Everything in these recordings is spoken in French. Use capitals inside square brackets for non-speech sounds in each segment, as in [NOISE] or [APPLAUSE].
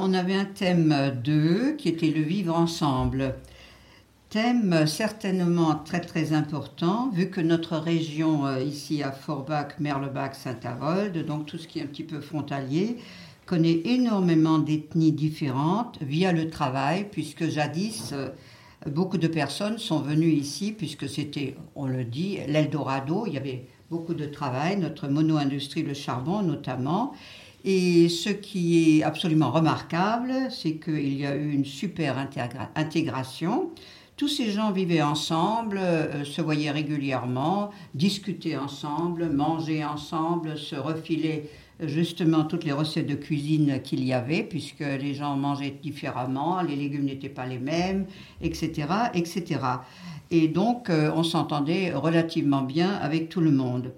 on avait un thème 2 qui était le vivre ensemble. Thème certainement très très important, vu que notre région euh, ici à Forbach, Merlebach, Saint-Avold, donc tout ce qui est un petit peu frontalier, connaît énormément d'ethnies différentes via le travail, puisque jadis, euh, beaucoup de personnes sont venues ici, puisque c'était, on le dit, l'Eldorado, il y avait beaucoup de travail, notre mono-industrie, le charbon notamment. Et ce qui est absolument remarquable, c'est qu'il y a eu une super intégration. Tous ces gens vivaient ensemble, euh, se voyaient régulièrement, discutaient ensemble, mangeaient ensemble, se refilaient justement toutes les recettes de cuisine qu'il y avait, puisque les gens mangeaient différemment, les légumes n'étaient pas les mêmes, etc. etc. Et donc, euh, on s'entendait relativement bien avec tout le monde.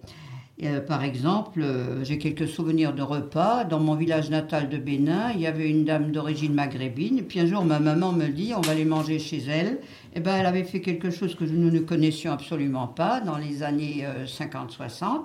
Euh, par exemple, euh, j'ai quelques souvenirs de repas. Dans mon village natal de Bénin, il y avait une dame d'origine maghrébine. Puis un jour, ma maman me dit, on va aller manger chez elle. Et eh ben, elle avait fait quelque chose que nous ne connaissions absolument pas dans les années 50-60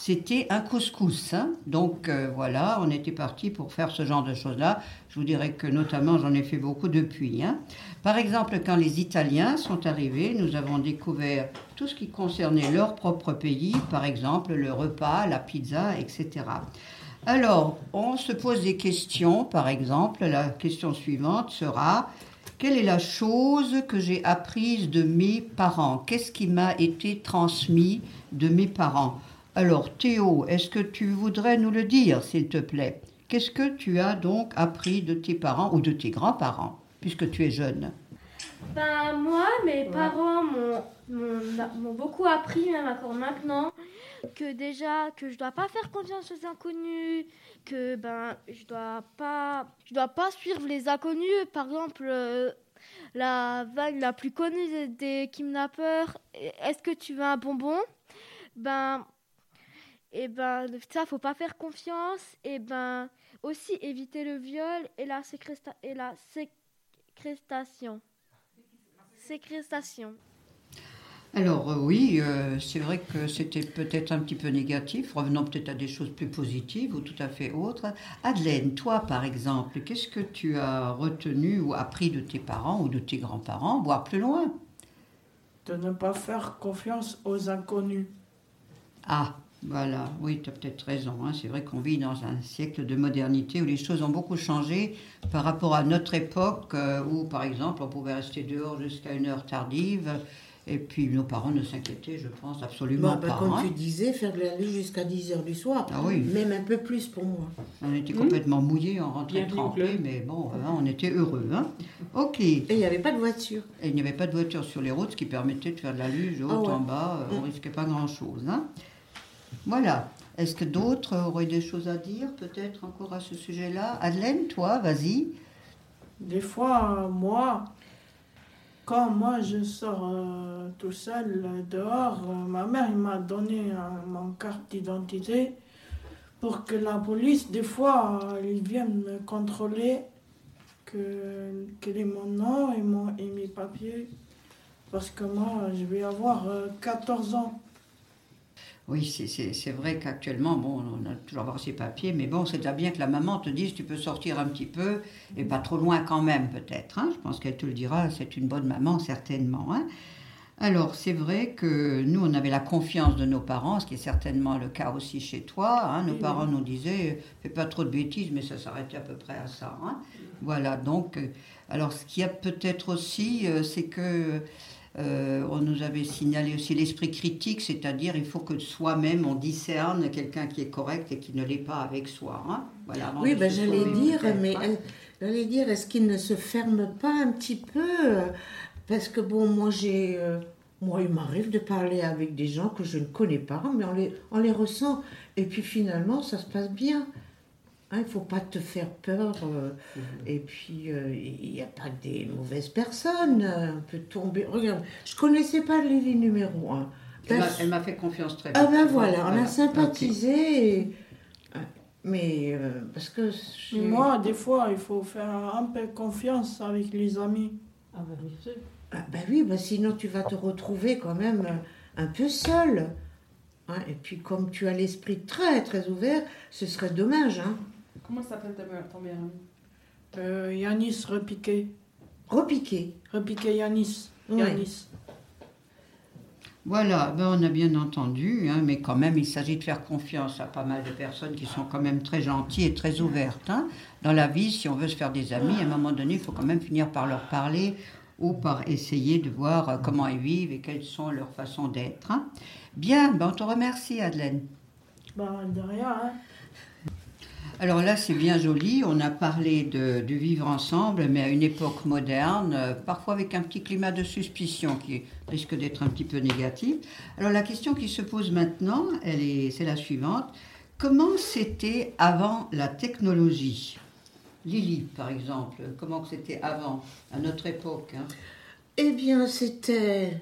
c'était un couscous. Hein. Donc euh, voilà, on était parti pour faire ce genre de choses-là. Je vous dirais que notamment j'en ai fait beaucoup depuis. Hein. Par exemple, quand les Italiens sont arrivés, nous avons découvert tout ce qui concernait leur propre pays, par exemple le repas, la pizza, etc. Alors, on se pose des questions, par exemple, la question suivante sera quelle est la chose que j'ai apprise de mes parents? Qu'est-ce qui m'a été transmis de mes parents? Alors Théo, est-ce que tu voudrais nous le dire, s'il te plaît? Qu'est-ce que tu as donc appris de tes parents ou de tes grands-parents, puisque tu es jeune? Ben moi, mes parents m'ont beaucoup appris, même encore maintenant, que déjà que je dois pas faire confiance aux inconnus, que ben je dois pas, dois pas suivre les inconnus. Par exemple, euh, la vague la plus connue des kidnappeurs, est-ce que tu veux un bonbon? Ben et eh ben ça faut pas faire confiance et ben aussi éviter le viol et la et la sécrétation sécrétation alors euh, oui, euh, c'est vrai que c'était peut-être un petit peu négatif. Revenons peut-être à des choses plus positives ou tout à fait autres. Adelaine, toi par exemple, qu'est-ce que tu as retenu ou appris de tes parents ou de tes grands-parents, voire plus loin? De ne pas faire confiance aux inconnus. Ah, voilà, oui, tu as peut-être raison. Hein. C'est vrai qu'on vit dans un siècle de modernité où les choses ont beaucoup changé par rapport à notre époque euh, où, par exemple, on pouvait rester dehors jusqu'à une heure tardive. Et puis nos parents ne s'inquiétaient, je pense, absolument bah, pas. Comme hein. tu disais, faire de la lutte jusqu'à 10 heures du soir. Ah oui. Même un peu plus pour moi. On était complètement mouillés, on rentrait trempés, mais bon, hein, on était heureux. Ok. Et il n'y avait pas de voiture. Et il n'y avait pas de voiture sur les routes, ce qui permettait de faire de la luge haut ah en bas. Euh, on mm. risquait pas grand-chose. Voilà. Est-ce que d'autres auraient des choses à dire, peut-être encore à ce sujet-là? Adelaine, toi, vas-y. Des fois, moi, quand moi je sors euh, tout seul dehors, euh, ma mère m'a donné euh, mon carte d'identité pour que la police, des fois, ils viennent me contrôler que, quel est mon nom et, mon, et mes papiers. Parce que moi, je vais avoir 14 ans. Oui, c'est vrai qu'actuellement, bon, on a toujours avoir ses papiers, mais bon, c'est déjà bien que la maman te dise tu peux sortir un petit peu et pas trop loin quand même, peut-être. Hein. Je pense qu'elle te le dira, c'est une bonne maman, certainement. Hein. Alors, c'est vrai que nous, on avait la confiance de nos parents, ce qui est certainement le cas aussi chez toi. Hein. Nos parents nous disaient fais pas trop de bêtises, mais ça s'arrêtait à peu près à ça. Voilà, donc, euh, alors ce qu'il y a peut-être aussi, euh, c'est que euh, on nous avait signalé aussi l'esprit critique, c'est-à-dire il faut que soi-même on discerne quelqu'un qui est correct et qui ne l'est pas avec soi. Hein. voilà, oui, ben, j'allais dire, mais j'allais dire, est-ce qu'il ne se ferme pas un petit peu? Parce que bon, moi j'ai, euh, moi il m'arrive de parler avec des gens que je ne connais pas, mais on les, on les ressent, et puis finalement ça se passe bien. Hein, il ne faut pas te faire peur. Euh, mhm. Et puis, euh, il n'y a pas des mauvaises personnes. Euh, on peut tomber. Regarde, je ne connaissais pas Lily numéro 1. Elle m'a fait confiance très bien. Ah ben voilà, on a sympathisé. Mais parce que. Moi, des fois, il faut faire un peu confiance avec les amis. Ah ben oui, ah, ben oui ben sinon tu vas te retrouver quand même un peu seul. Hein. Et puis, comme tu as l'esprit très très ouvert, ce serait dommage. Hein. Comment s'appelle ta ton meilleur ami Euh, Yanis repiqué. Repiqué. Repiqué Yanis. Yanis. Voilà, ben on a bien entendu, hein, mais quand même, il s'agit de faire confiance à pas mal de personnes qui sont quand même très gentilles et très ouvertes. hein. Dans la vie, si on veut se faire des amis, à un moment donné, il faut quand même finir par leur parler ou par essayer de voir euh, comment ils vivent et quelles sont leurs façons d'être. hein. Bien, ben on te remercie, Madeleine. Bah, de rien, hein. Alors là, c'est bien joli. On a parlé de, vivre ensemble, mais à une époque moderne, euh, parfois avec un petit climat de suspicion qui risque d'être un petit peu négatif. Alors la question qui se pose maintenant, c'est la suivante. Comment c'était avant la technologie? Lily, par exemple, comment c'était avant, à notre époque hein? Eh bien, c'était,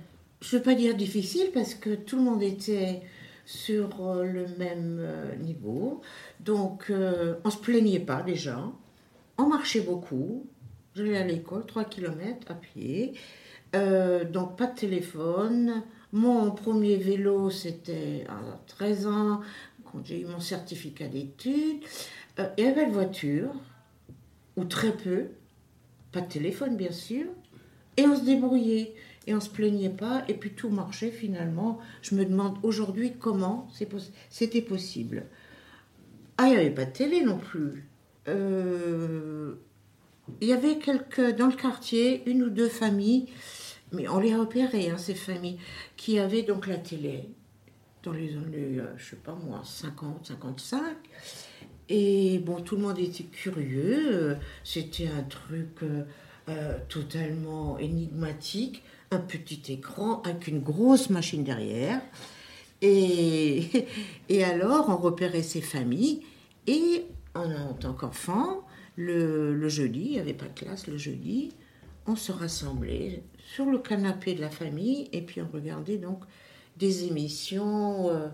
je ne veux pas dire difficile, parce que tout le monde était sur euh, le même euh, niveau. Donc, euh, on ne se plaignait pas déjà. On marchait beaucoup. J'allais à l'école, 3 km à pied. Donc, pas de téléphone. Mon premier vélo, c'était à 13 ans, quand j'ai eu mon certificat d'études. Euh, il y avait une voiture, ou très peu. Pas de téléphone, bien sûr. Et on se débrouillait. Et on se plaignait pas. Et puis tout marchait finalement. Je me demande aujourd'hui comment c'était possible. Ah, il n'y avait pas de télé non plus. Euh, Il y avait quelques, dans le quartier, une ou deux familles, mais on les repérait, hein, ces familles, qui avaient donc la télé dans les années, euh, je sais pas moi, 50, 55. Et bon, tout le monde était curieux. C'était un truc euh, totalement énigmatique. Un petit écran avec une grosse machine derrière. Et, [LAUGHS] et alors, on repérait ces familles. Et en, en tant qu'enfant, le, le jeudi, il n'y avait pas de classe le jeudi, on se rassemblait sur le canapé de la famille et puis on regardait donc des émissions, euh,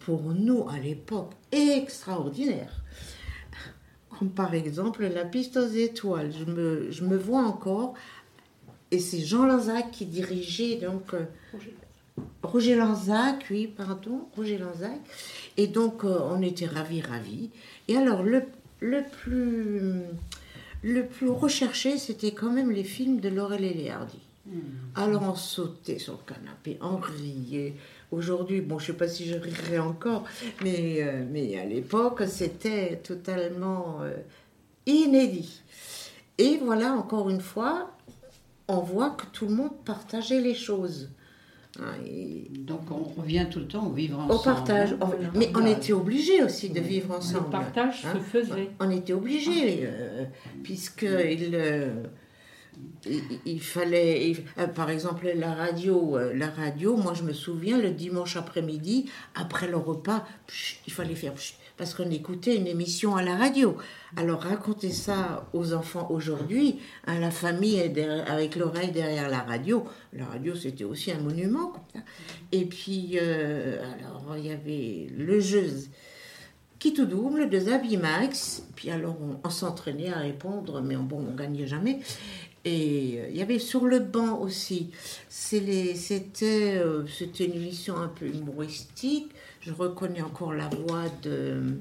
pour nous à l'époque, extraordinaires. Comme par exemple La piste aux étoiles. Je me, je me vois encore. Et c'est Jean Lanzac qui dirigeait donc. euh, Roger Lanzac, oui, pardon, Roger Lanzac. Et donc, euh, on était ravis, ravis. Et alors, le, le, plus, le plus recherché, c'était quand même les films de Laurel et Léardi. Alors, on sautait sur le canapé, on riait. Aujourd'hui, bon, je ne sais pas si je rirais encore, mais, euh, mais à l'époque, c'était totalement inédit. Et voilà, encore une fois, on voit que tout le monde partageait les choses. Hein, et- Donc on revient tout le temps au vivre ensemble. au partage. hein. On-. Mais on était obligés aussi de vivre Le ensemble. partage hein. se faisait. On était obligés, euh, puisque il, euh, il, il fallait, il- euh, par exemple, la radio, euh, la radio, moi je me souviens, le dimanche après-midi, après le repas, il fallait faire parce qu'on écoutait une émission à la radio. Alors raconter ça aux enfants aujourd'hui, à la famille avec l'oreille derrière la radio, la radio c'était aussi un monument. ça. Et puis, euh, alors il y avait le jeu qui tout double de Zabimax. Puis alors, on, s'entraînait à répondre, mais bon, on gagnait jamais. Et euh, il y avait sur le banc aussi. Euh, c'était une émission un peu humoristique. Je reconnais encore la voix de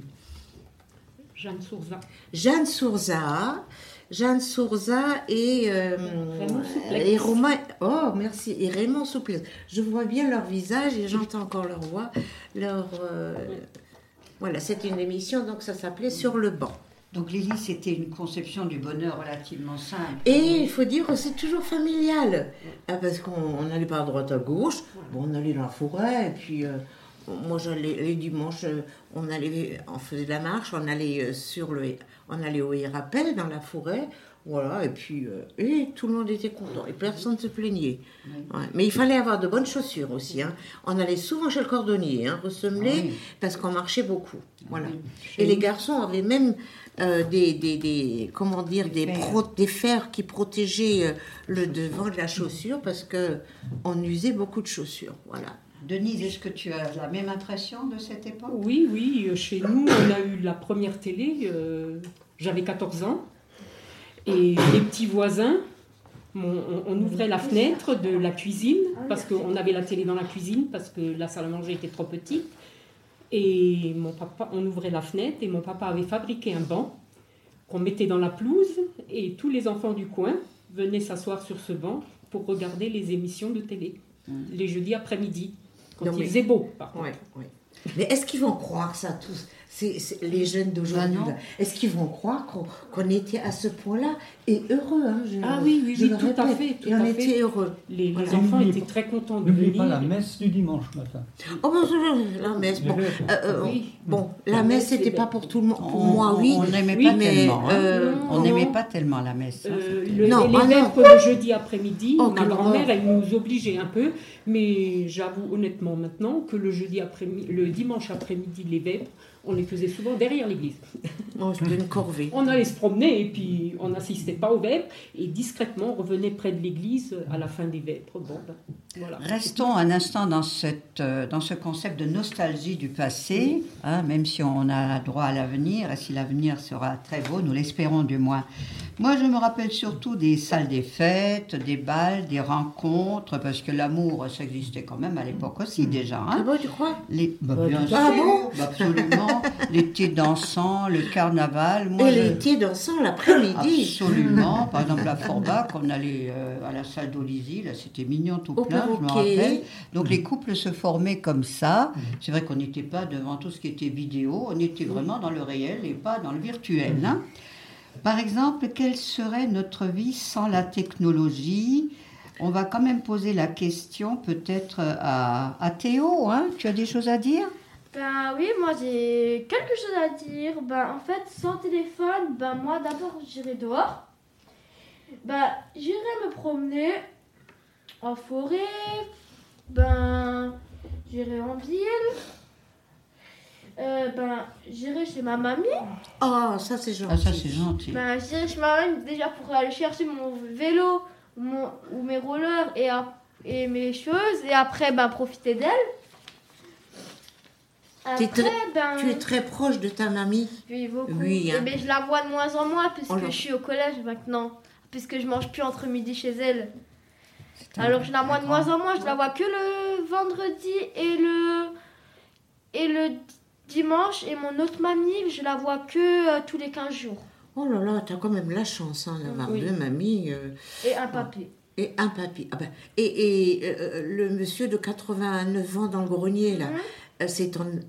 Jeanne Sourza. Jeanne Sourza. Jeanne Sourza et, euh, Raymond Souplex. et Romain. Oh, merci. Et Raymond Souplex. Je vois bien leur visage et j'entends encore leur voix. Leur, euh, Voilà, c'était une émission, donc ça s'appelait Sur le banc. Donc Lily, c'était une conception du bonheur relativement simple. Et il faut dire que c'est toujours familial. Ah, Parce qu'on on n'allait pas à droite à gauche, bon, on allait dans la forêt, et puis euh, moi j'allais les dimanches, euh, on allait, on faisait de la marche, on allait euh, sur le, on allait au Hérapel dans la forêt, voilà, et puis euh, et tout le monde était content, et personne ne se plaignait. Ouais, Mais il fallait avoir de bonnes chaussures aussi. hein. On allait souvent chez le cordonnier, hein, ressemeler, Oui. parce qu'on marchait beaucoup. Voilà. Et les garçons avaient même euh, des, des, des- comment dire, des, Des fers. pro- des fers qui protégeaient euh, le devant de la chaussure parce que on usait beaucoup de chaussures. Voilà. Denise, est-ce que tu as la même impression de cette époque? Oui, oui, euh, chez nous, on a eu la première télé, euh, j'avais 14 ans, et les petits voisins, on, on ouvrait la fenêtre de la cuisine, parce qu'on avait la télé dans la cuisine, parce que la salle à manger était trop petite, et mon papa, on ouvrait la fenêtre, et mon papa avait fabriqué un banc, qu'on mettait dans la pelouse et tous les enfants du coin venaient s'asseoir sur ce banc pour regarder les émissions de télé, les jeudis après-midi, quand Non, il mais- faisait beau, par contre. Mais est-ce qu'ils vont croire ça tous c'est, c'est- Les jeunes d'aujourd'hui, Bah est-ce qu'ils vont croire qu'on, qu'on était à ce point-là et heureux hein, je- Ah oui, oui, je oui, le tout à fait, tout et on à était fait. heureux. Les, enfants étaient pas- très contents de N'oublie venir. pas la messe du dimanche matin. Oh, bon, la messe, bon, Les euh, euh, Oui. bon, la La messe, c'était c'est pas bête. pour tout le monde. Pour On- moi, oui. On n'aimait Oui, pas mais, tellement. hein. euh, On n'aimait pas tellement la messe. hein, Euh, le- Non, les ah le jeudi après-midi, Oh, ma grand-mère, elle nous obligeait un peu, mais j'avoue honnêtement maintenant que le jeudi après-midi, le dimanche après-midi, les vêpres, on les faisait souvent derrière l'église. [LAUGHS] Oh, une corvée. On allait se promener et puis on n'assistait pas aux vêpres et discrètement on revenait près de l'église à la fin des vêpres. Bon, ben, voilà. Restons un instant dans, cette, euh, dans ce concept de nostalgie du passé, hein, même si on a droit à l'avenir, et si l'avenir sera très beau, nous l'espérons du moins. Moi, je me rappelle surtout des salles des fêtes, des balles, des rencontres, parce que l'amour, ça existait quand même à l'époque aussi déjà. Ah Hein. bon, tu crois? Les, bah, Bah, bien sûr. Ah bon? bah, absolument. [LAUGHS] L'été dansant, le carnaval. Moi, Et je- l'été dansant l'après-midi. Absolument. [LAUGHS] Par exemple, à Forbach, on allait euh, à la salle d'Olizy, là c'était mignon tout Au plein, je me rappelle. Donc les couples se formaient comme ça. C'est vrai qu'on n'était pas devant tout ce qui était vidéo, on était vraiment dans le réel et pas dans le virtuel. hein. Par exemple, quelle serait notre vie sans la technologie? On va quand même poser la question peut-être à, Théo. hein? Tu as des choses à dire? Ben oui, moi j'ai quelque chose à dire. Ben en fait, sans téléphone, ben moi d'abord j'irai dehors. Ben j'irai me promener en forêt. Ben j'irai en ville. Euh, ben j'irai chez ma mamie. Oh, ça c'est gentil. Ah ça c'est gentil. Ben j'irai chez ma mamie déjà pour aller chercher mon vélo mon, ou mes rollers et, et mes choses. Et après, ben profiter d'elle. T'es Après, très- ben... Tu es très proche de ta mamie. Oui, beaucoup. Oui, hein. Eh ben, je la vois de moins en moins puisque Oh je suis au collège maintenant. Puisque je mange plus entre midi chez elle. Alors je la vois de moins en moins. Je la vois que le vendredi et le et le dimanche. Et mon autre mamie, je la vois que euh, tous les 15 jours. Oh là là, t'as quand même la chance hein, d'avoir Oui. deux mamies euh, Et un papier. et un papy. Ah ben, et et euh, le monsieur de 89 ans dans le grenier, là, Mhm. c'est ton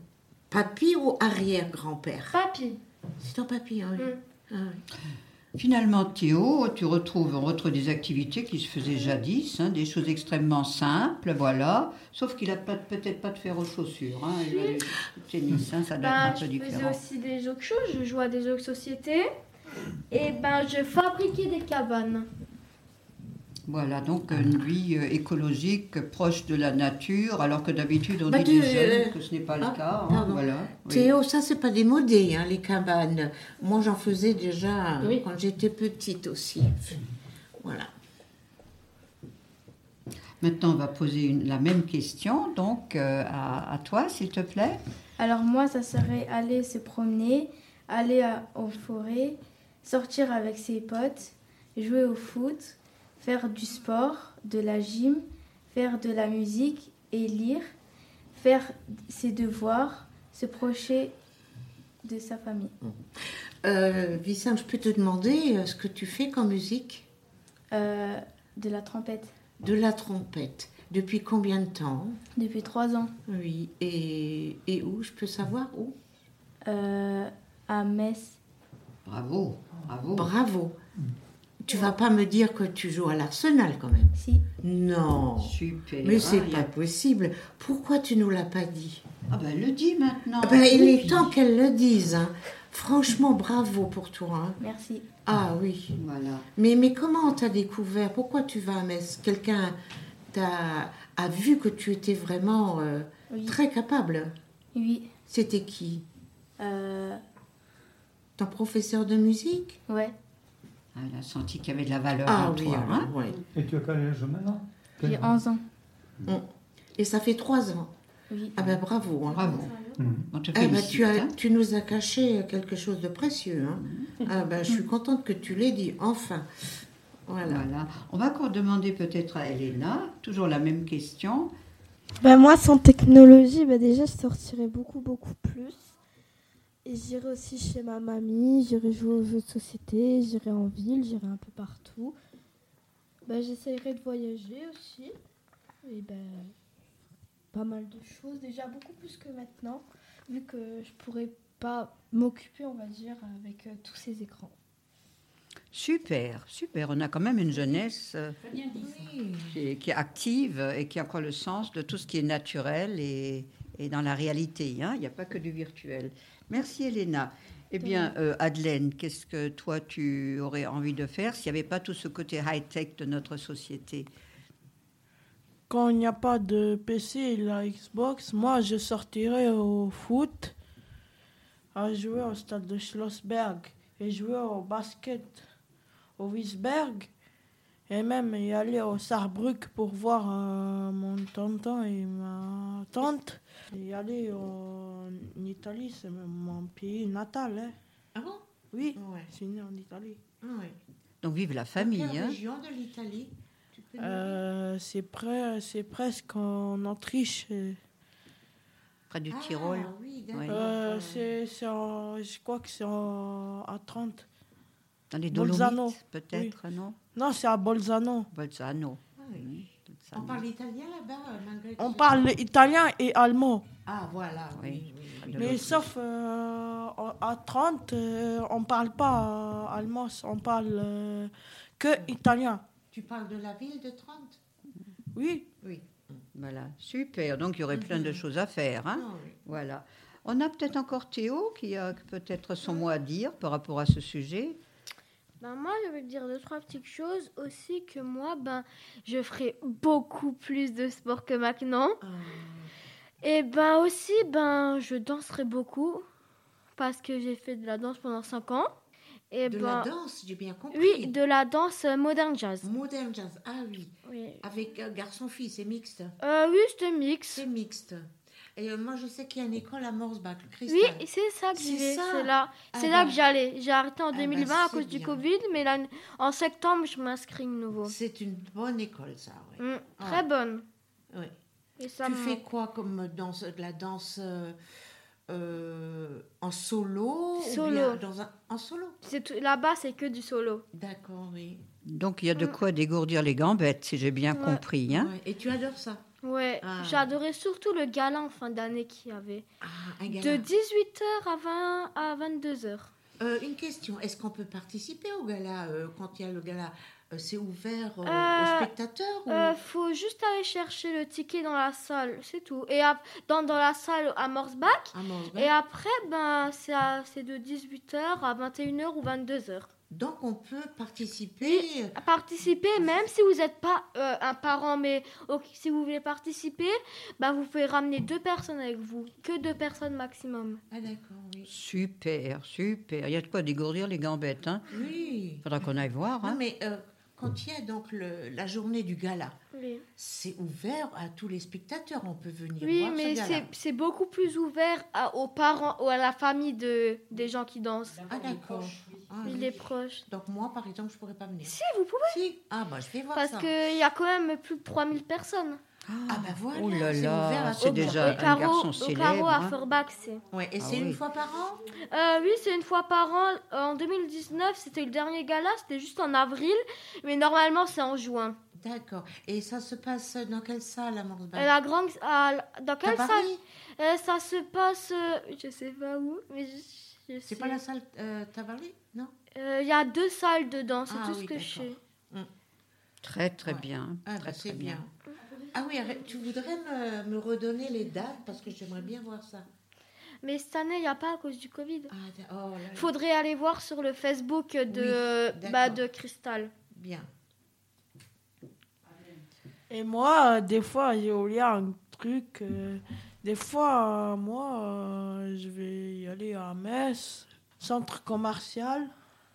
papy ou arrière-grand-père? Papy. C'est ton papy, hein, oui. Mhm. Ah oui. Finalement, Théo, tu retrouves, on retrouve des activités qui se faisaient jadis, hein, des choses extrêmement simples, voilà. Sauf qu'il a peut-être pas de fer aux chaussures. Hein, tennis, hein, ça doit Ben, être un peu je faisais différent. aussi des jeux de choses. Je jouais à des jeux de société. Et ben je fabriquais des cabanes. Voilà, donc une vie euh, écologique, proche de la nature, alors que d'habitude on Bah, dit tu- des jeunes euh, que ce n'est pas le ah, cas. hein, voilà, oui. Théo, ça c'est pas démodé, hein, les cabanes. Moi j'en faisais déjà Oui. quand j'étais petite aussi. Voilà. Maintenant, on va poser une- la même question donc euh, à, à toi, s'il te plaît. Alors moi, ça serait aller se promener, aller à- aux forêts, sortir avec ses potes, jouer au foot, faire du sport, de la gym, faire de la musique et lire, faire ses devoirs, se procher de sa famille. Euh, Vicente, je peux te demander euh, ce que tu fais comme musique? Euh, de la trompette. De la trompette. Depuis combien de temps? Depuis trois ans. Oui. Et, et où? Je peux savoir où? Euh, à Metz. Bravo, bravo. Bravo. Tu vas pas me dire que tu joues à l'Arsenal quand même Si. Non. Super. Mais c'est y pas a- possible. Pourquoi tu nous l'as pas dit? Ah ben, le dis maintenant. Ah ben, Il Oui. est temps qu'elle le dise. hein. Franchement, bravo pour toi. hein. Merci. Ah oui. Voilà. Mais, mais comment t'as découvert? Pourquoi tu vas à Metz? Quelqu'un t'a a vu que tu étais vraiment euh, Oui. très capable? Oui. C'était qui? Euh, Ton professeur de musique? Ouais. Ah, il a senti qu'il y avait de la valeur Ah en oui, toi. alors, hein. ouais. Et tu as quel âge maintenant? J'ai âge 11 ans. Et ça fait trois ans. Oui. Ah ben bravo. hein. Bravo. On te Eh ben, tu, as, hein. tu nous as caché quelque chose de précieux. hein. Ah ben, je suis contente que tu l'aies dit, enfin. Voilà. Voilà. On va encore demander peut-être à Elena, toujours la même question. Bah moi, sans technologie, bah déjà, je sortirais beaucoup, beaucoup plus. J'irai aussi chez ma mamie, j'irai jouer aux jeux de société, j'irai en ville, j'irai un peu partout. Ben, J'essaierai de voyager aussi. Et ben, pas mal de choses, déjà beaucoup plus que maintenant, vu que je pourrais pas m'occuper, on va dire, avec euh, tous ces écrans. Super, super. On a quand même une jeunesse euh. Oui. est, qui est active et qui a encore le sens de tout ce qui est naturel et, et dans la réalité. hein. Il n'y a pas que du virtuel. Merci Elena. Eh bien, euh, Madeleine, qu'est-ce que toi tu aurais envie de faire s'il n'y avait pas tout ce côté high-tech de notre société? Quand il n'y a pas de PC et la Xbox, moi je sortirais au foot, à jouer au stade de Schlossberg et jouer au basket au Wiesberg et même y aller au Saarbrück pour voir euh, mon tonton et ma tante. Et y aller en Italie, c'est mon pays natal. hein. Ah bon? Oui, Ouais. je suis né en Italie. Ah ouais. Donc vive la Dans famille. quelle hein. région de l'Italie Euh, c'est près, c'est presque en Autriche. Près du Ah, Tyrol. oui. Euh, c'est, c'est en- je crois que c'est en- à 30. Dans les Bolzano. Dolomites, peut-être, non? Non, c'est à Bolzano. Bolzano. Ah oui. On parle italien là-bas, euh, malgré On ce- parle italien et allemand. Ah, voilà, Oui. Mais sauf euh, à 30, euh, on parle pas euh, allemand, on parle euh, que italien. Tu parles de la ville de Trente? Oui, Oui. Voilà, super. Donc il y aurait plein de choses à faire. hein. Ah, oui. Voilà. On a peut-être encore Théo qui a peut-être son mot à dire par rapport à ce sujet. Ben moi, je vais te dire deux, trois petites choses aussi que moi, ben, je ferai beaucoup plus de sport que maintenant. Ah, Et ben aussi, ben, je danserai beaucoup parce que j'ai fait de la danse pendant 5 ans. Et de ben, la danse, j'ai bien compris. oui, de la danse euh, modern jazz. Modern jazz, ah oui. Oui, Avec euh, garçon-fille, c'est mixte. Euh, oui c'était mix. C'est mixte. Et euh, moi, je sais qu'il y a une école à Morsbach, le Oui, Cristal. et c'est ça que C'est j'y vais. ça. C'est là, Ah c'est là bah. que j'allais. J'ai arrêté en bah, 2020 à c'est cause du. Covid, mais là, en septembre, je m'inscris de nouveau. C'est une bonne école, ça, oui. Mm, Ah. très bonne. Oui. Et ça tu me- fais quoi comme danse De la danse euh, euh, en solo ou Solo. bien dans un... En solo? Là-bas, c'est que du solo. D'accord, oui. Donc il y a de Mm. quoi dégourdir les gambettes, si j'ai bien Ouais. compris. Hein Ouais. Et tu adores ça? Ouais, Ah. j'adorais surtout le gala en fin d'année qu'il y avait. Ah, un gala. De 18h à, 20, à 22h. Euh, une question, est-ce qu'on peut participer au gala euh, quand il y a le gala euh, C'est ouvert aux spectateurs ou... Euh, faut juste aller chercher le ticket dans la salle, c'est tout. Et dans, dans la salle à Morsbach. à Morsbach Et après, ben, c'est de 18h à 21h ou 22h. Donc on peut participer. Participer, même si vous n'êtes pas euh, un parent, mais si vous voulez participer, ben, vous pouvez ramener deux personnes avec vous. Que deux personnes maximum. Ah d'accord, oui. Super, super. Il y a de quoi dégourdir les gambettes. Hein Oui. Il faudra qu'on aille voir. Non Hein mais euh, quand il y a donc le- la journée du gala, Oui, c'est ouvert à tous les spectateurs. On peut venir oui voir mais ce gala. c'est- c'est beaucoup plus ouvert à- aux parents ou à la famille de, des gens qui dansent. Ah d'accord. Ah, oui. Les proches. Donc moi par exemple je pourrais pas venir. Si, vous pouvez. Si. Ah bah je vais voir Parce ça. qu'il y a quand même plus de 3000 personnes. Ah bah voilà. Oh là c'est là, déjà- au un carreau, garçon au célèbre, carreau à hein. Forbach, c'est. Ouais, et Ah c'est oui. une fois par an? Euh, oui, c'est une fois par an. En 2019, c'était le dernier gala, c'était juste en avril, mais normalement c'est en juin. D'accord. Et ça se passe dans quelle salle à Morsbach Euh, la grande, à- dans quelle salle? Euh, Ça se passe, euh, je sais pas où, mais je, je C'est pas la salle euh, Non? Euh, Il y a deux salles dedans, c'est Ah tout ce que je sais. Très très Ouais. bien. Ah, très, bah, très bien. Ah oui, tu voudrais me, me redonner les dates parce que j'aimerais bien voir ça. Mais cette année, il n'y a pas à cause du Covid. Ah, oh là là. Faudrait aller voir sur le Facebook de, Oui, bah, de Cristal. Bien. Et moi, euh, des fois, y a un truc. euh, des fois, euh, moi, euh, je vais y aller à Metz, centre commercial.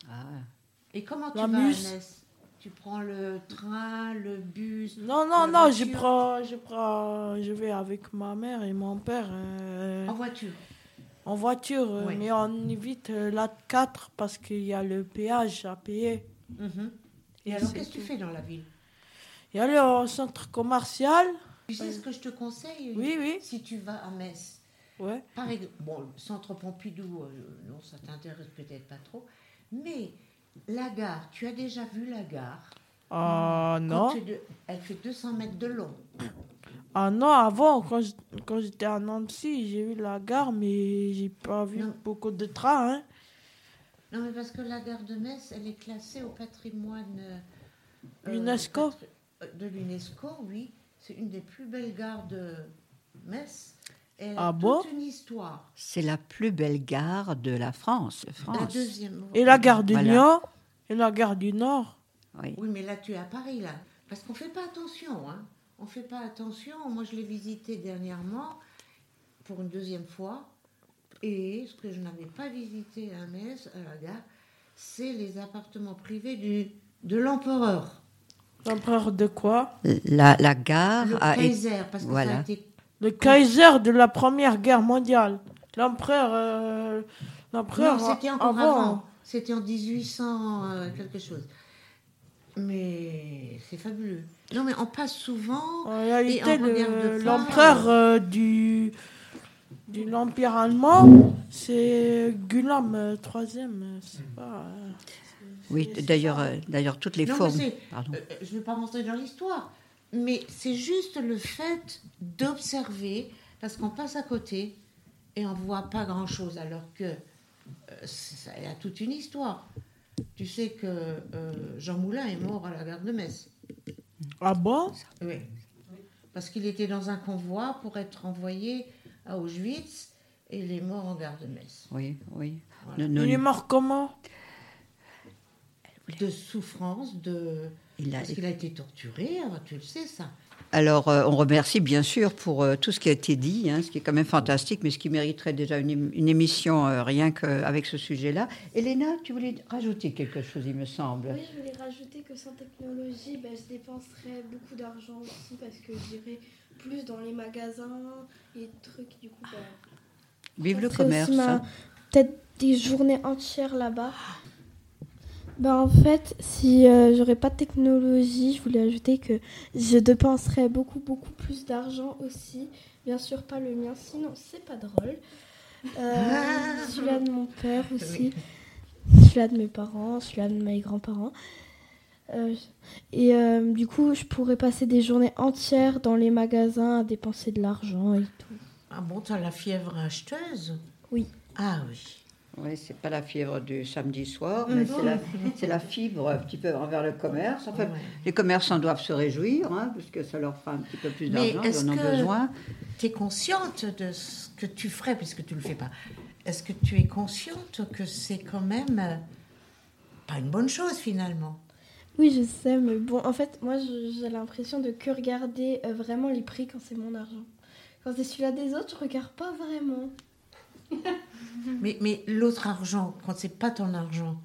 Ah. Et comment tu La vas Muse. à Metz? Tu prends le train, le bus Non, non, non, je prends, je prends, je vais avec ma mère et mon père euh, en voiture en voiture, euh, mais on évite euh, la 4 parce qu'il y a le péage à payer. Mhm. Et Et alors, qu'est-ce que tu fais dans la ville? Y aller au centre commercial. Tu sais ce que je te conseille Oui, oui. Si tu vas à Metz, Ouais. Par exemple, bon, le centre Pompidou, euh, non, ça t'intéresse peut-être pas trop. Mais la gare, tu as déjà vu la gare? Ah non. de- Elle fait 200 mètres de long. Ah non, avant, quand je- quand j'étais à Nancy, j'ai vu la gare, mais j'ai pas vu Non. beaucoup de trains. Hein. Non, mais parce que la gare de Metz, elle est classée au patrimoine euh, UNESCO. patri- euh, De l'UNESCO, oui. C'est une des plus belles gares de Metz. Et elle a Ah toute une histoire. C'est la plus belle gare de la France. de La France. deuxième. Et la gare du Voilà. Nord et la gare du Nord. Oui. Oui, mais là, tu es à Paris, là. Parce qu'on ne fait pas attention. Hein. On ne fait pas attention. Moi, je l'ai visité dernièrement pour une deuxième fois. Et ce que je n'avais pas visité à Metz, à la gare, c'est les appartements privés du, de l'empereur. L'empereur de quoi La, la gare Le a été. Kaiser, parce que ça a été Le Kaiser de la Première Guerre mondiale. L'empereur. euh, L'empereur. Non, c'était encore avant. avant. C'était en 1800 euh, quelque chose. Mais c'est fabuleux. Non, mais on passe souvent. En réalité, Et on regarde le- pas. l'empereur euh, du, de l'Empire allemand, c'est Guillaume euh, troisième. euh, c'est pas, euh, Oui, d'ailleurs, euh, d'ailleurs, toutes les Non, formes. Pardon. euh, je ne vais pas rentrer dans l'histoire. Mais c'est juste le fait d'observer, parce qu'on passe à côté et on ne voit pas grand-chose, alors que euh, ça il y a toute une histoire. Tu sais que euh, Jean Moulin est mort à la gare de Metz. Ah bon? Oui. Parce qu'il était dans un convoi pour être envoyé à Auschwitz et il est mort en gare de Metz. Oui, oui. Voilà. Il est mort comment? De souffrance, de... il a- parce qu'il a été torturé, hein, tu le sais ça. Alors, euh, on remercie bien sûr pour euh, tout ce qui a été dit, hein, ce qui est quand même fantastique, mais ce qui mériterait déjà une, ém- une émission euh, rien qu'avec ce sujet-là. Elena, tu voulais rajouter quelque chose, il me semble. Oui, je voulais rajouter que sans technologie, ben, je dépenserais beaucoup d'argent aussi parce que j'irais plus dans les magasins et trucs. Du coup, ben, Vive le commerce. hein. Peut-être des journées entières là-bas. Ben, en fait, si euh, j'aurais pas de technologie, je voulais ajouter que je dépenserais beaucoup, beaucoup plus d'argent aussi. Bien sûr, pas le mien, sinon c'est pas drôle. Euh, celui-là de mon père aussi. Celui-là de mes parents, celui-là de mes grands-parents. Euh, et du coup, je pourrais passer des journées entières dans les magasins à dépenser de l'argent et tout. Ah bon, tu as la fièvre acheteuse? Oui. Ah oui. Oui, c'est pas la fièvre du samedi soir, mais c'est la, c'est la fibre un petit peu envers le commerce. Enfin, Ouais. les commerçants doivent se réjouir, hein, parce que ça leur fera un petit peu plus Mais d'argent, est-ce ils en ont que- besoin. Tu es consciente de ce que tu ferais, puisque tu ne le fais pas. Est-ce que tu es consciente que c'est quand même euh, pas une bonne chose finalement? Oui, je sais, mais bon, en fait, moi, j'ai l'impression de que regarder euh, vraiment les prix quand c'est mon argent. Quand c'est celui-là des autres, je regarde pas vraiment. [LAUGHS] Mais, mais l'autre argent, quand c'est pas ton argent.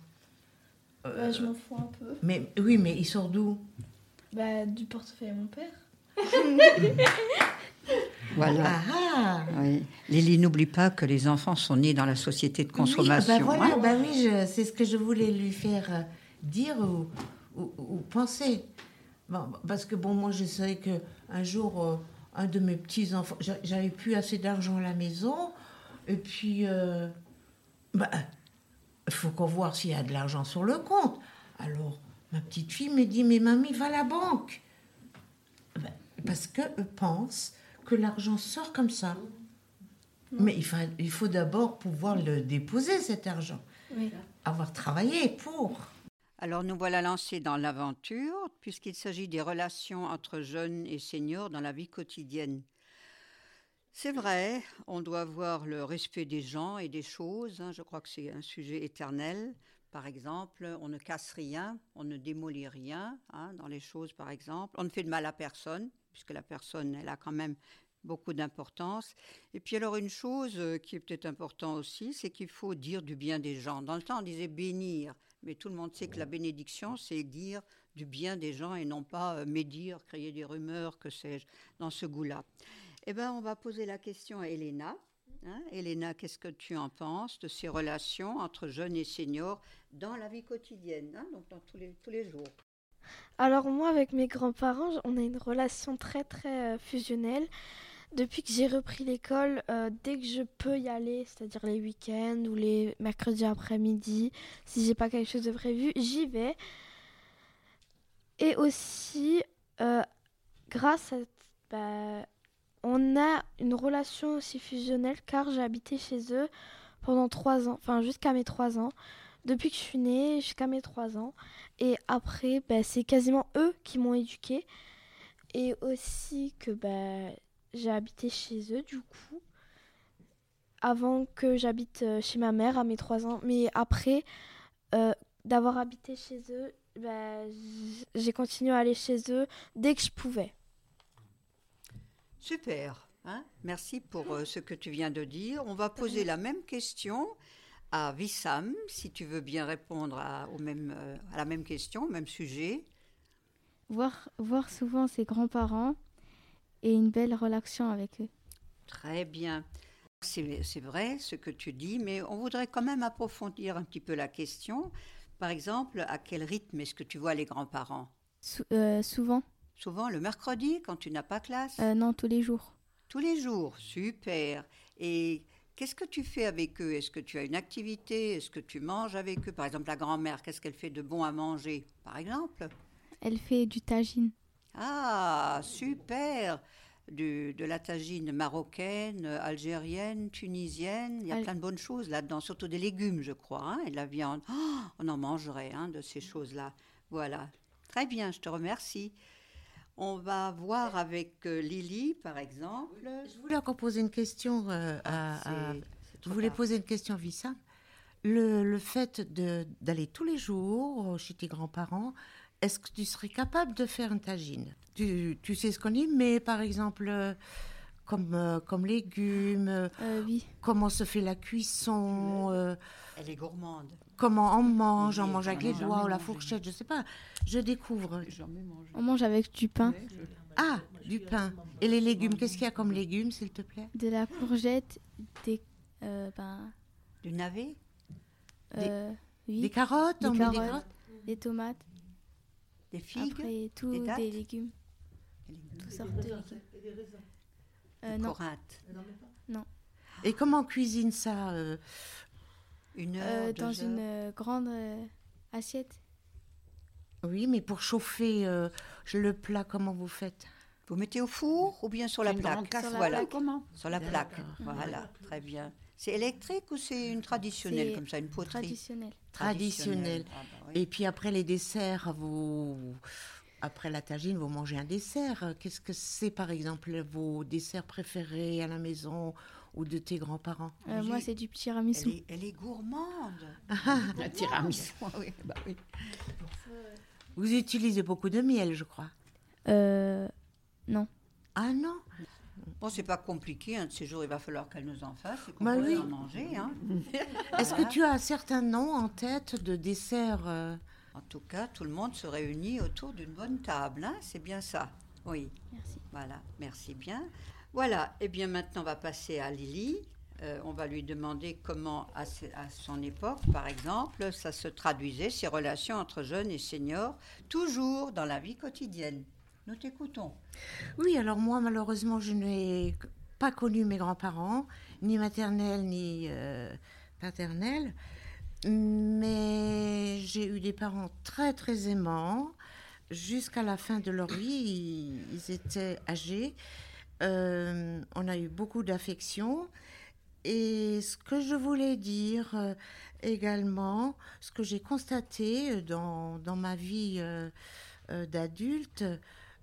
euh, Ouais, je m'en fous un peu. mais oui, mais il sort d'où? Bah, du portefeuille à mon père. [LAUGHS] Voilà. Ah ah Oui. Lily, n'oublie pas que les enfants sont nés dans la société de consommation. Oui, bah voilà, hein. bah oui, c'est ce que je voulais lui faire euh, dire ou, ou- ou penser. Bon, parce que bon, moi je savais que un jour, euh, un de mes petits enfants, j'a- j'avais plus assez d'argent à la maison, et puis, euh, bah, il faut qu'on voit s'il y a de l'argent sur le compte. Alors, ma petite fille me dit, mais mamie, va à la banque. Ben, Parce qu'eux pensent que l'argent sort comme ça. Mais il faut, il faut d'abord pouvoir le déposer, cet argent. Oui. Avoir travaillé pour. Alors nous voilà lancés dans l'aventure, puisqu'il s'agit des relations entre jeunes et seniors dans la vie quotidienne. C'est vrai, on doit avoir le respect des gens et des choses. hein, je crois que c'est un sujet éternel. Par exemple, on ne casse rien, on ne démolit rien hein, dans les choses, par exemple. On ne fait de mal à personne, puisque la personne, elle a quand même beaucoup d'importance. Et puis alors une chose euh, qui est peut-être importante aussi, c'est qu'il faut dire du bien des gens. Dans le temps, on disait bénir, mais tout le monde sait que la bénédiction, c'est dire du bien des gens et non pas euh, médire, créer des rumeurs, que sais-je, dans ce goût-là. Eh bien, on va poser la question à Elena. Hein, Elena, qu'est-ce que tu en penses de ces relations entre jeunes et seniors dans la vie quotidienne, hein, donc dans tous les, jours? Alors moi avec mes grands-parents, on a une relation très très euh, fusionnelle. Depuis que j'ai repris l'école, euh, dès que je peux y aller, c'est-à-dire les week-ends ou les mercredis après-midi, si j'ai pas quelque chose de prévu, j'y vais. Et aussi, euh, grâce à. bah, on a une relation aussi fusionnelle car j'ai habité chez eux pendant trois ans, enfin jusqu'à mes trois ans. Depuis que je suis née jusqu'à mes trois ans. Et après, bah, c'est quasiment eux qui m'ont éduquée. Et aussi que bah, j'ai habité chez eux du coup. Avant que j'habite euh, chez ma mère à mes trois ans. Mais après euh, d'avoir habité chez eux, bah, j'ai continué à aller chez eux dès que je pouvais. Super. hein. Merci pour euh, ce que tu viens de dire. On va poser la même question à Vissam, si tu veux bien répondre à, au même, euh, à la même question, au même sujet. Voir, voir souvent ses grands-parents et une belle relation avec eux. Très bien. C'est vrai ce que tu dis, mais on voudrait quand même approfondir un petit peu la question. Par exemple, à quel rythme est-ce que tu vois les grands-parents? Sou- euh, souvent, Souvent le mercredi, quand tu n'as pas classe Euh, non, tous les jours. Tous les jours, super. Et qu'est-ce que tu fais avec eux? Est-ce que tu as une activité? Est-ce que tu manges avec eux? Par exemple, la grand-mère, qu'est-ce qu'elle fait de bon à manger? Par exemple Elle fait du tagine. Ah, super Du- De la tagine marocaine, algérienne, tunisienne, il y a Al- plein de bonnes choses là-dedans, surtout des légumes, je crois, hein, et de la viande. Oh, on en mangerait hein, de ces choses-là. Voilà. Très bien, je te remercie. On va voir avec euh, Lily, par exemple. Je voulais encore poser une question à. à- C'est- à- c'est je trop voulais tard. poser une question à Vissam. Le, le fait d'aller tous les jours euh, chez tes grands-parents, est-ce que tu serais capable de faire une tagine? Tu, tu sais ce qu'on dit, mais par exemple, euh, comme, euh, comme légumes, euh, Euh, oui. comment se fait la cuisson, euh, Elle est gourmande. comment on mange, on mange avec les doigts ou la fourchette, je sais pas. Je découvre. On mange avec du pain, Ah, du pain. Et les légumes, qu'est-ce qu'il y a comme légumes, s'il te plaît? De la courgette, des. euh, ben, Du navet? euh, oui, Des carottes, Des on met des carottes. des tomates, Des figues? Après tout des des, dattes? légumes, Des légumes. toutes sortes de légumes. Des non, corinthes. Et comment on cuisine ça euh, Une heure, Euh, dans heures? une euh, grande euh, assiette. Oui, mais pour chauffer euh, le plat, comment vous faites? Vous mettez au four ou bien sur la Une plaque? Sur la Voilà, plaque. Comment? Sur la plaque. Voilà, très bien. C'est électrique ou c'est une traditionnelle comme ça, une poterie? Traditionnelle. Traditionnelle. Ah bah oui. Et puis après les desserts, vous... après la tagine, vous mangez un dessert. Qu'est-ce que c'est, par exemple, vos desserts préférés à la maison ou de tes grands-parents? Euh, moi, c'est du tiramisu. Elle est, elle est gourmande. [LAUGHS] Un tiramisu. oui, bah oui. Vous utilisez beaucoup de miel, je crois. Euh, non. Ah non? Bon, c'est pas compliqué. Un de ces jours, il va falloir qu'elle nous en fasse et qu'on Bah oui. en manger. hein. [LAUGHS] [LAUGHS] Est-ce Voilà. que tu as un certain nom en tête de dessert euh, En tout cas, tout le monde se réunit autour d'une bonne table. hein, C'est bien ça. Oui. Merci. Voilà, merci bien. Voilà, et bien maintenant on va passer à Lily. Euh, on va lui demander comment, à son époque, par exemple, ça se traduisait, ces relations entre jeunes et seniors, toujours dans la vie quotidienne. Nous t'écoutons. Oui, alors moi, malheureusement, je n'ai pas connu mes grands-parents, ni maternels, ni euh, paternels. Mais j'ai eu des parents très, très aimants. Jusqu'à la fin de leur vie, ils, étaient âgés. Euh, on a eu beaucoup d'affection. Et ce que je voulais dire euh, également, ce que j'ai constaté euh, dans, dans ma vie d'adulte,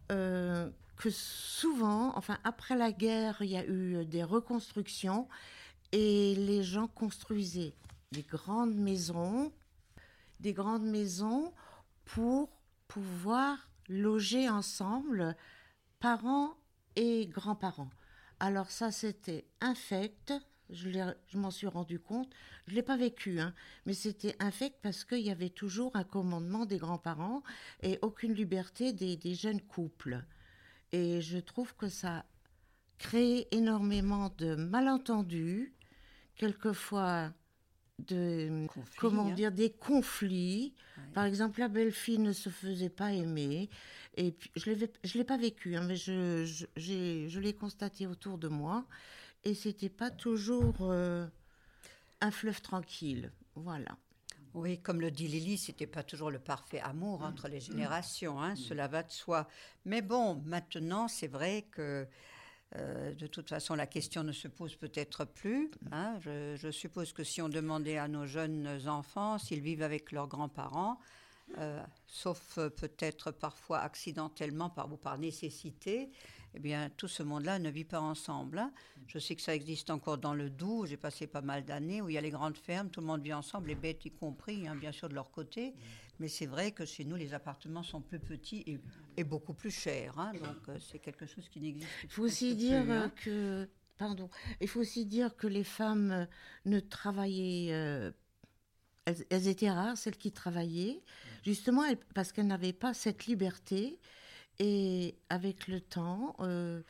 que souvent, enfin après la guerre, il y a eu des reconstructions et les gens construisaient des grandes maisons, des grandes maisons pour pouvoir loger ensemble parents et grands-parents. Alors ça, c'était infect. Je, m'en suis rendu compte. Je ne l'ai pas vécu, hein, mais c'était infect parce qu'il y avait toujours un commandement des grands-parents et aucune liberté des, des jeunes couples. Et je trouve que ça crée énormément de malentendus, quelquefois de comment hein. dire des conflits. Ouais. Par exemple, la belle-fille ne se faisait pas aimer. Et puis, je l'ai je l'ai pas vécu, hein, mais je, je, je l'ai constaté autour de moi. Et c'était pas toujours euh, un fleuve tranquille. Voilà. Oui, comme le dit Lily, c'était pas toujours le parfait amour entre les générations, hein, cela va de soi. Mais bon, maintenant, c'est vrai que euh, de toute façon, la question ne se pose peut-être plus. hein. Je, suppose que si on demandait à nos jeunes enfants s'ils vivent avec leurs grands-parents, euh, sauf euh, peut-être parfois accidentellement par, ou par nécessité, eh bien, tout ce monde-là ne vit pas ensemble. hein. Je sais que ça existe encore dans le Doubs, j'ai passé pas mal d'années, où il y a les grandes fermes, tout le monde vit ensemble, les bêtes y compris, hein, bien sûr, de leur côté. Mais c'est vrai que chez nous, les appartements sont plus petits et, et beaucoup plus chers. hein. donc, euh, c'est quelque chose qui n'existe Il faut aussi dire plus, euh, hein. que, pardon, il faut aussi dire que les femmes euh, ne travaillaient, euh, elles, elles étaient rares, celles qui travaillaient, justement elles- parce qu'elles n'avaient pas cette liberté. Et avec le temps, euh,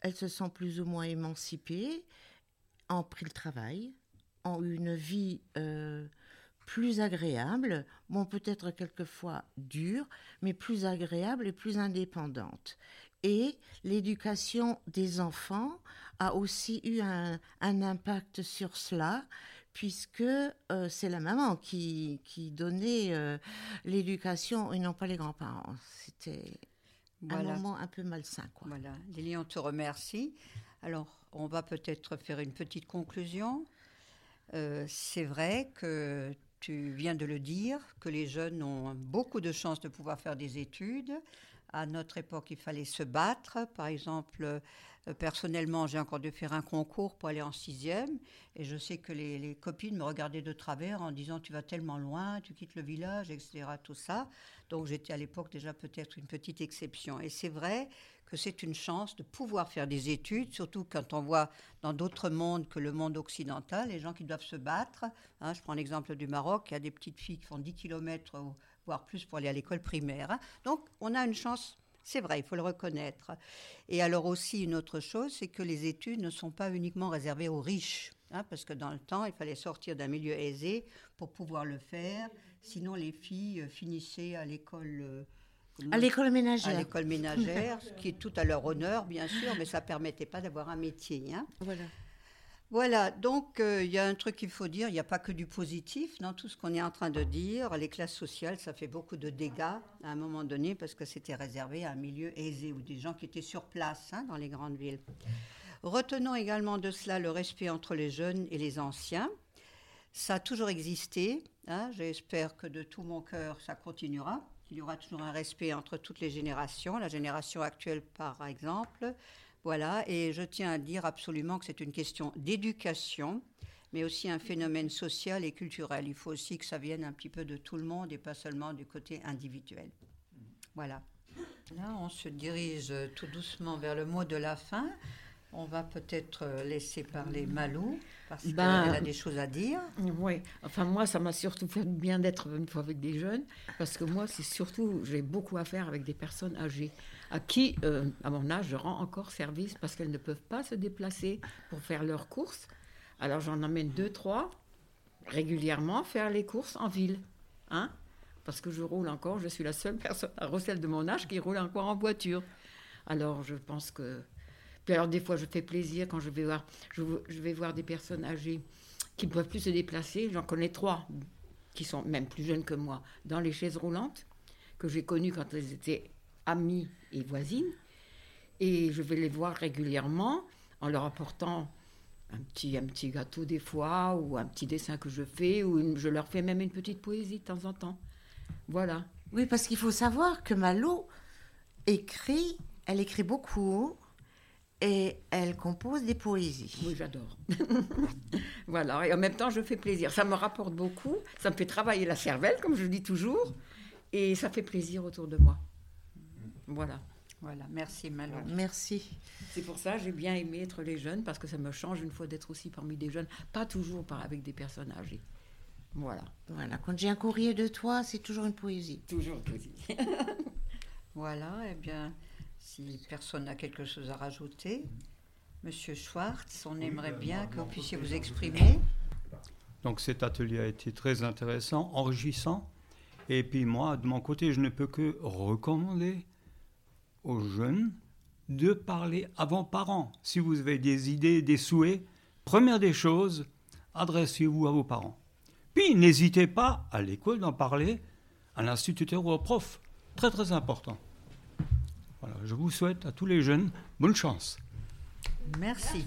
elles se sont plus ou moins émancipées, ont pris le travail, ont eu une vie euh, plus agréable, bon peut-être quelquefois dure, mais plus agréable et plus indépendante. Et l'éducation des enfants a aussi eu un, un impact sur cela, puisque euh, c'est la maman qui, qui donnait euh, l'éducation et non pas les grands-parents. C'était un moment un peu malsain. Quoi. Voilà, Lily, on te remercie. Alors, on va peut-être faire une petite conclusion. Euh, c'est vrai que tu viens de le dire, que les jeunes ont beaucoup de chances de pouvoir faire des études. À notre époque, il fallait se battre. Par exemple, euh, personnellement, j'ai encore dû faire un concours pour aller en sixième. Et je sais que les, les copines me regardaient de travers en disant Tu vas tellement loin, tu quittes le village, etc. Tout ça. Donc j'étais à l'époque déjà peut-être une petite exception. Et c'est vrai que c'est une chance de pouvoir faire des études, surtout quand on voit dans d'autres mondes que le monde occidental, les gens qui doivent se battre. Hein, je prends l'exemple du Maroc, il y a des petites filles qui font 10 km, voire plus pour aller à l'école primaire. hein. Donc on a une chance. C'est vrai, il faut le reconnaître. Et alors aussi, une autre chose, c'est que les études ne sont pas uniquement réservées aux riches, hein, parce que dans le temps, il fallait sortir d'un milieu aisé pour pouvoir le faire. Sinon, les filles euh, finissaient à l'école... À l'école à ménagère. l'école ménagère, ce qui est tout à leur honneur, bien sûr, mais ça ne permettait pas d'avoir un métier. hein. Voilà. Voilà, donc euh, il y a un truc qu'il faut dire, il n'y a pas que du positif dans tout ce qu'on est en train de dire. Les classes sociales, ça fait beaucoup de dégâts à un moment donné parce que c'était réservé à un milieu aisé ou des gens qui étaient sur place hein, dans les grandes villes. Retenons également de cela le respect entre les jeunes et les anciens. Ça a toujours existé. hein. J'espère que de tout mon cœur, ça continuera. Il y aura toujours un respect entre toutes les générations, la génération actuelle par exemple. Voilà, et je tiens à dire absolument que c'est une question d'éducation, mais aussi un phénomène social et culturel. Il faut aussi que ça vienne un petit peu de tout le monde et pas seulement du côté individuel. Voilà. Là, on se dirige tout doucement vers le mot de la fin. On va peut-être laisser parler Malou, parce Ben, qu'elle a des choses à dire. Oui, enfin moi, ça m'a surtout fait du bien d'être une fois avec des jeunes, parce que moi, c'est surtout, j'ai beaucoup à faire avec des personnes âgées, à qui, euh, à mon âge, je rends encore service parce qu'elles ne peuvent pas se déplacer pour faire leurs courses. Alors j'en emmène deux, trois régulièrement faire les courses en ville, hein Parce que je roule encore, je suis la seule personne à recelle de mon âge qui roule encore en voiture. Alors je pense que alors, des fois, je fais plaisir quand je vais voir, je, vais voir des personnes âgées qui ne peuvent plus se déplacer. J'en connais trois qui sont même plus jeunes que moi dans les chaises roulantes, que j'ai connues quand elles étaient amies et voisines. Et je vais les voir régulièrement en leur apportant un petit, un petit gâteau des fois, ou un petit dessin que je fais, ou je leur fais même une petite poésie de temps en temps. Voilà. Oui, parce qu'il faut savoir que Malo écrit, elle écrit beaucoup et elle compose des poésies. Oui, j'adore. [LAUGHS] voilà, et en même temps, je fais plaisir. Ça me rapporte beaucoup, ça me fait travailler la cervelle, comme je dis toujours, et ça fait plaisir autour de moi. Voilà. Voilà, merci Malou. Merci. C'est pour ça que j'ai bien aimé être les jeunes, parce que ça me change une fois d'être aussi parmi des jeunes, pas toujours par, avec des personnes âgées. Voilà. Voilà, quand j'ai un courrier de toi, c'est toujours une poésie. Toujours poésie. [LAUGHS] Voilà, eh bien, si personne n'a quelque chose à rajouter, Monsieur Schwartz, on aimerait bien que vous puissiez vous exprimer. Donc cet atelier a été très intéressant, enrichissant. Et puis moi, de mon côté, je ne peux que recommander aux jeunes de parler à vos parents. Si vous avez des idées, des souhaits, première des choses, adressez-vous à vos parents. Puis n'hésitez pas à l'école d'en parler à l'instituteur ou au prof. Très très important. Je vous souhaite à tous les jeunes bonne chance. Merci.